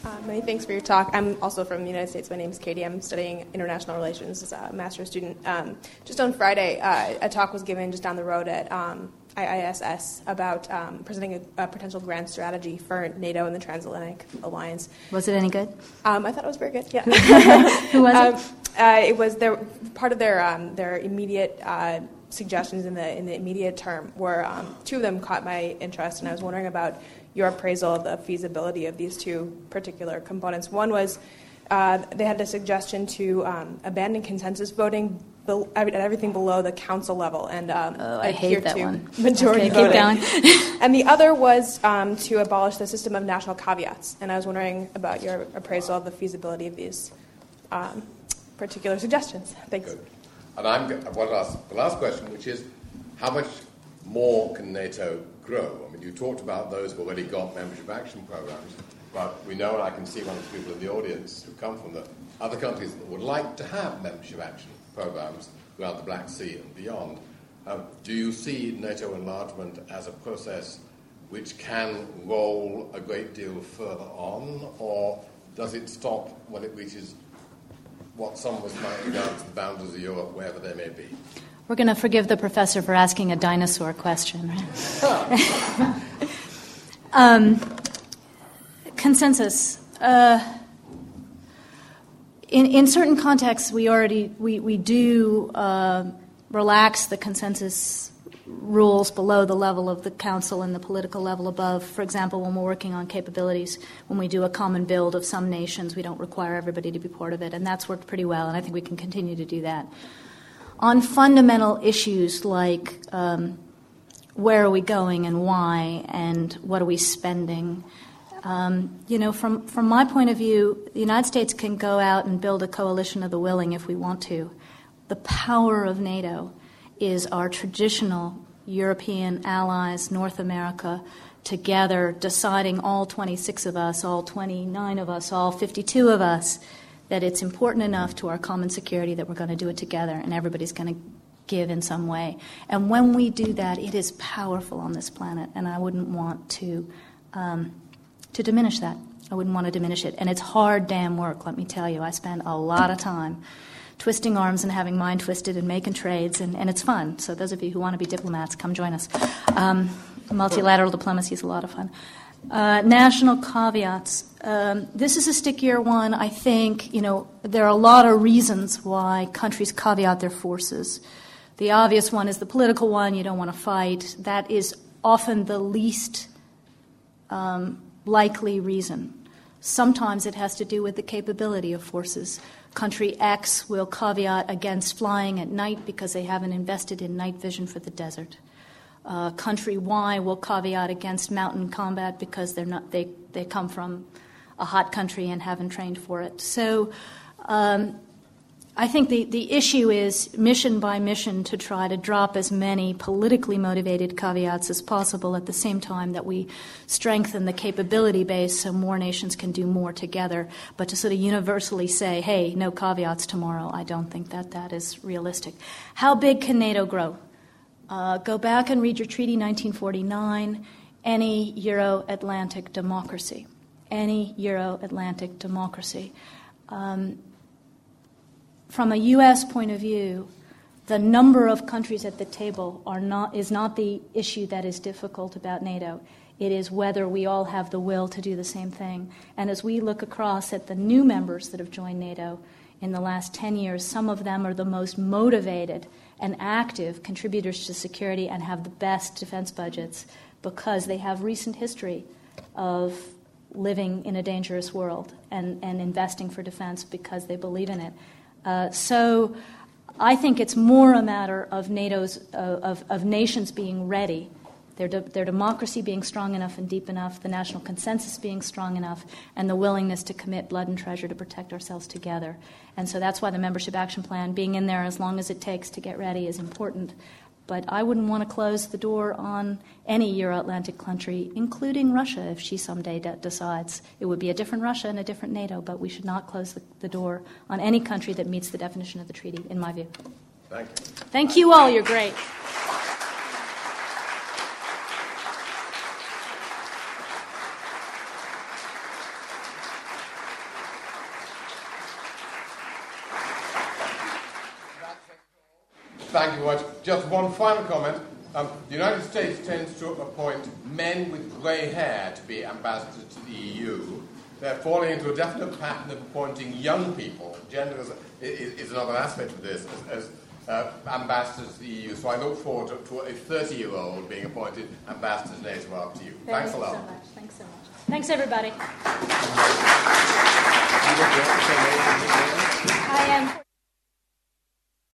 Uh, many thanks for your talk. I'm also from the United States. My name is Katie. I'm studying international relations as a master's student. Um, just on Friday, uh, a talk was given just down the road at um, IISS about um, presenting a, a, potential grand strategy for NATO and the Transatlantic Alliance. Was it any good? Um, I thought it was very good. Yeah. (laughs) Who was (laughs) it? Um, uh, it was their part of their um, their immediate. Uh, suggestions in the in the immediate term were um, two of them caught my interest, and I was wondering about your appraisal of the feasibility of these two particular components. One was uh, they had a suggestion to um, abandon consensus voting, be- everything below the council level, and um, oh, I hate that one. (laughs) majority okay, voting. Keep going. (laughs) and the other was um, to abolish the system of national caveats. And I was wondering about your appraisal of the feasibility of these um, particular suggestions. Thanks. Good. And I'm one last, the last question, which is, how much more can NATO grow? I mean, you talked about those who've already got membership action programs. But we know, and I can see one of the people in the audience who come from the other countries that would like to have membership action programs around the Black Sea and beyond. Um, do you see NATO enlargement as a process which can roll a great deal further on, or does it stop when it reaches what some of us might regard as the boundaries of Europe, wherever they may be? We're going to forgive the professor for asking a dinosaur question, right? (laughs) um, consensus. Uh, in, in certain contexts, we already we, we do uh, relax the consensus rules below the level of the council and the political level above. For example, when we're working on capabilities, when we do a common build of some nations, we don't require everybody to be part of it, and that's worked pretty well, and I think we can continue to do that. On fundamental issues like um, where are we going and why, and what are we spending, um, you know, from, from my point of view, the United States can go out and build a coalition of the willing if we want to. The power of NATO is our traditional European allies, North America, together deciding all 26 of us, all 29 of us, all 52 of us, that it's important enough to our common security that we're going to do it together and everybody's going to give in some way. And when we do that, it is powerful on this planet, and I wouldn't want to. Um, to diminish that. I wouldn't want to diminish it. And it's hard damn work, let me tell you. I spend a lot of time twisting arms and having mine twisted and making trades, and, and it's fun. So, those of you who want to be diplomats, come join us. Um, multilateral diplomacy is a lot of fun. Uh, national caveats. Um, this is a stickier one. I think, you know, there are a lot of reasons why countries caveat their forces. The obvious one is the political one. You don't want to fight. That is often the least um, likely reason. Sometimes it has to do with the capability of forces. Country X will caveat against flying at night because they haven't invested in night vision for the desert. Uh, country Y will caveat against mountain combat because they're not, they, they come from a hot country and haven't trained for it. So um, I think the, the issue is mission by mission to try to drop as many politically motivated caveats as possible at the same time that we strengthen the capability base so more nations can do more together. But to sort of universally say, hey, no caveats tomorrow, I don't think that that is realistic. How big can NATO grow? Uh, go back and read your treaty 1949, any Euro Atlantic democracy. Any Euro Atlantic democracy. Um, from a U.S. point of view, the number of countries at the table are not, is not the issue that is difficult about NATO. It is whether we all have the will to do the same thing. And as we look across at the new members that have joined NATO in the last 10 years, some of them are the most motivated and active contributors to security and have the best defense budgets because they have recent history of living in a dangerous world and, and investing for defense because they believe in it. Uh, so I think it's more a matter of NATO's uh, of, of nations being ready, their, de- their democracy being strong enough and deep enough, the national consensus being strong enough, and the willingness to commit blood and treasure to protect ourselves together. And so that's why the membership action plan, being in there as long as it takes to get ready, is important. But I wouldn't want to close the door on any Euro Atlantic country, including Russia, if she someday de- decides. It would be a different Russia and a different NATO, but we should not close the, the door on any country that meets the definition of the treaty, in my view. Thank you. Thank you all. You're great. Thank you very much. Just one final comment. Um, the United States tends to appoint men with grey hair to be ambassadors to the EU. They're falling into a definite pattern of appointing young people. Gender is, is, is another aspect of this as, as uh, ambassadors to the EU. So I look forward to, to a 30 year old being appointed ambassador today to NATO after you. Thank Thanks you a lot. so much. Thanks so much. Thanks, everybody. I am.